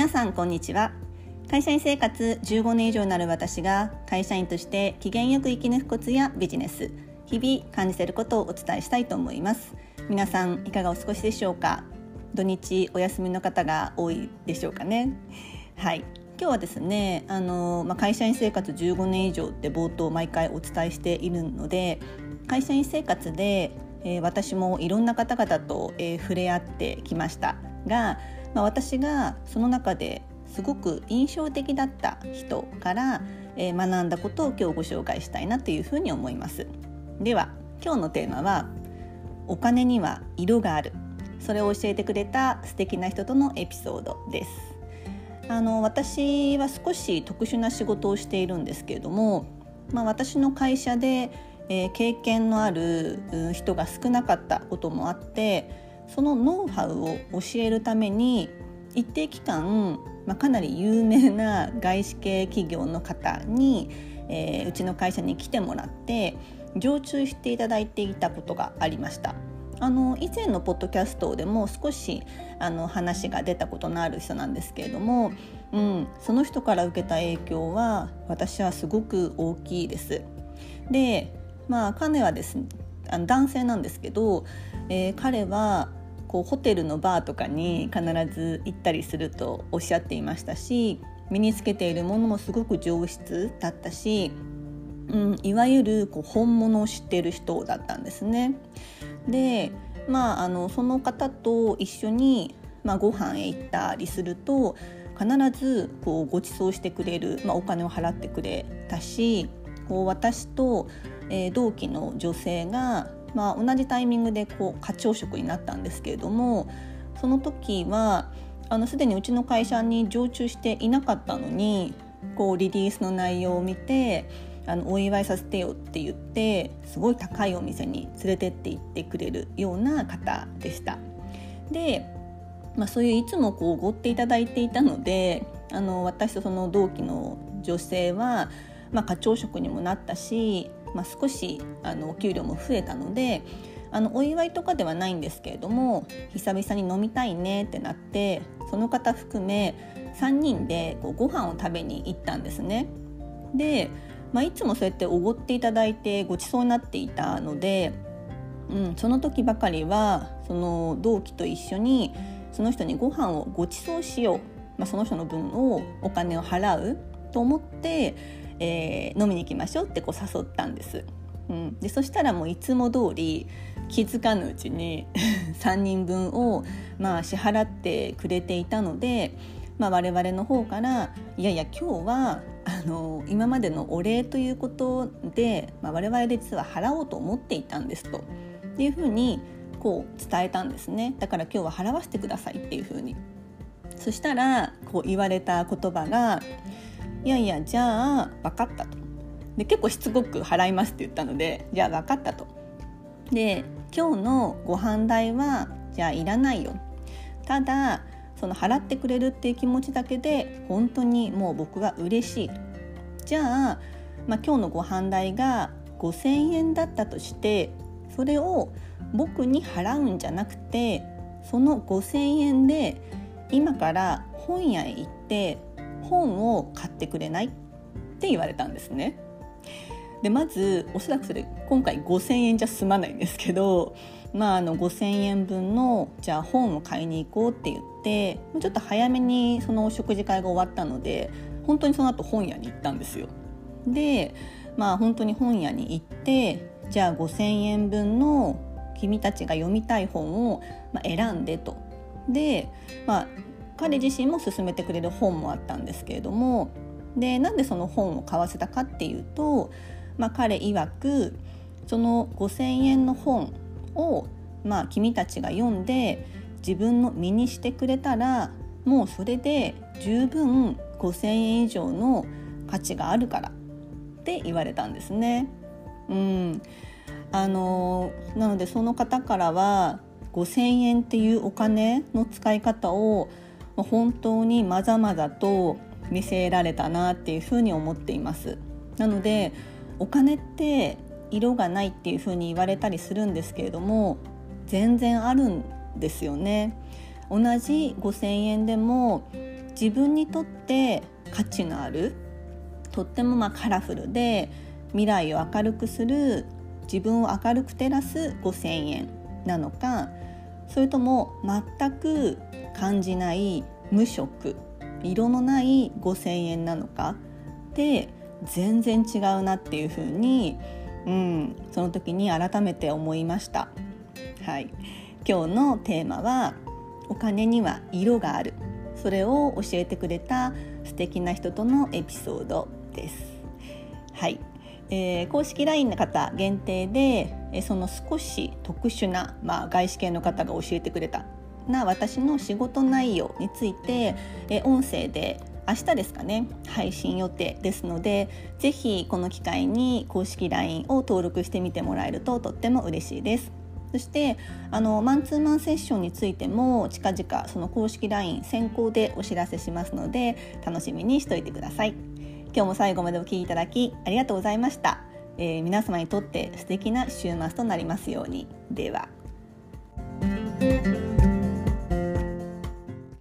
皆さんこんにちは。会社員生活15年以上になる私が会社員として機嫌よく生き抜くコツやビジネス日々感じていることをお伝えしたいと思います。皆さんいかがお過ごしでしょうか？土日お休みの方が多いでしょうかね？はい。今日はですねあの、まあ、会社員生活15年以上って冒頭毎回お伝えしているので会社員生活で、えー、私もいろんな方々と、えー、触れ合ってきましたが、まあ、私がその中ですごく印象的だった人から、えー、学んだことを今日ご紹介したいなというふうに思います。では今日のテーマはお金には色がある。それを教えてくれた素敵な人とのエピソードです。あの私は少し特殊な仕事をしているんですけれども、まあ、私の会社で、えー、経験のある人が少なかったこともあってそのノウハウを教えるために一定期間、まあ、かなり有名な外資系企業の方に、えー、うちの会社に来てもらって常駐していただいていたことがありました。あの以前のポッドキャストでも少しあの話が出たことのある人なんですけれども、うん、その人から受けた影響は私はすごく大きいです。でまあ彼はですねあの男性なんですけど、えー、彼はこうホテルのバーとかに必ず行ったりするとおっしゃっていましたし身につけているものもすごく上質だったし、うん、いわゆるこう本物を知っている人だったんですね。でまああのその方と一緒に、まあ、ご飯へ行ったりすると必ずこうご馳走してくれる、まあ、お金を払ってくれたしこう私と、えー、同期の女性がまあ、同じタイミングでこう課長職になったんですけれどもその時はあのすでにうちの会社に常駐していなかったのにこうリリースの内容を見てあのお祝いさせてよって言ってすごい高いお店に連れてって行ってくれるような方でした。で、まあ、そういういつもこうおごっていただいていたのであの私とその同期の女性は、まあ、課長職にもなったしまあ、少しあのお給料も増えたのであのお祝いとかではないんですけれども久々に飲みたいねってなってその方含め3人でこうご飯を食べに行ったんですね。で、まあ、いつもそうやっておごっていただいてごちそうになっていたので、うん、その時ばかりはその同期と一緒にその人にご飯をごちそうしよう、まあ、その人の分をお金を払うと思ってえー、飲みに行きましょうってこう誘ったんです。うん、でそしたらもういつも通り気づかぬうちに 3人分を、まあ、支払ってくれていたので、まあ、我々の方から「いやいや今日はあの今までのお礼ということで、まあ、我々で実は払おうと思っていたんです」とっていうふうにこう伝えたんですねだから今日は払わせてくださいっていうふうに。そしたらこう言われた言葉がいやいやじゃあ分かったと。で結構しつこく払いますって言ったのでじゃあ分かったと。で今日のご飯代はじゃあいらないよ。ただその払ってくれるっていう気持ちだけで本当にもう僕は嬉しい。じゃあ、まあ、今日のご飯代が5,000円だったとしてそれを僕に払うんじゃなくてその5,000円で今から本屋へ行って本を買ってくれないって言われたんですね。でまずおそらくそれ今回5,000円じゃ済まないんですけど、まあ、あ5,000円分のじゃあ本を買いに行こうって言ってちょっと早めにそのお食事会が終わったので本当にその後本屋に行ったんですよ。でまあ本当に本屋に行ってじゃあ5,000円分の君たちが読みたい本を選んでと。で、まあ、彼自身も勧めてくれる本もあったんですけれどもでなんでその本を買わせたかっていうと、まあ、彼曰くその5,000円の本を、まあ、君たちが読んで自分の身にしてくれたらもうそれで十分5,000円以上の価値があるからって言われたんですね。うんあのなのでその方からは5,000円っていうお金の使い方を本当にまざまざと見せられたなっていうふうに思っています。なのでお金って色がないっていうふうに言われたりするんですけれども全然あるんですよね。同じ5,000円でも自分にとって価値のあるとってもまあカラフルで未来を明るくする自分を明るく照らす5,000円なのかそれとも全く感じない無色色のない5,000円なのかで全然違うなっていうふうに、うん、その時に改めて思いました。はい、今日のテーマはお金には色があるそれを教えてくれた素敵な人とのエピソードです。はい、えー、公式 LINE の方限定で、えその少し特殊な、まあ、外資系の方が教えてくれたな私の仕事内容について、え音声で明日ですかね配信予定ですのでぜひこの機会に公式 LINE を登録してみてもらえるととっても嬉しいです。そしてあのマンツーマンセッションについても近々その公式 LINE 先行でお知らせしますので楽しみにしておいてください。今日も最後までお聴きいただきありがとうございました。えー、皆様にとって素敵な週末となりますように。では。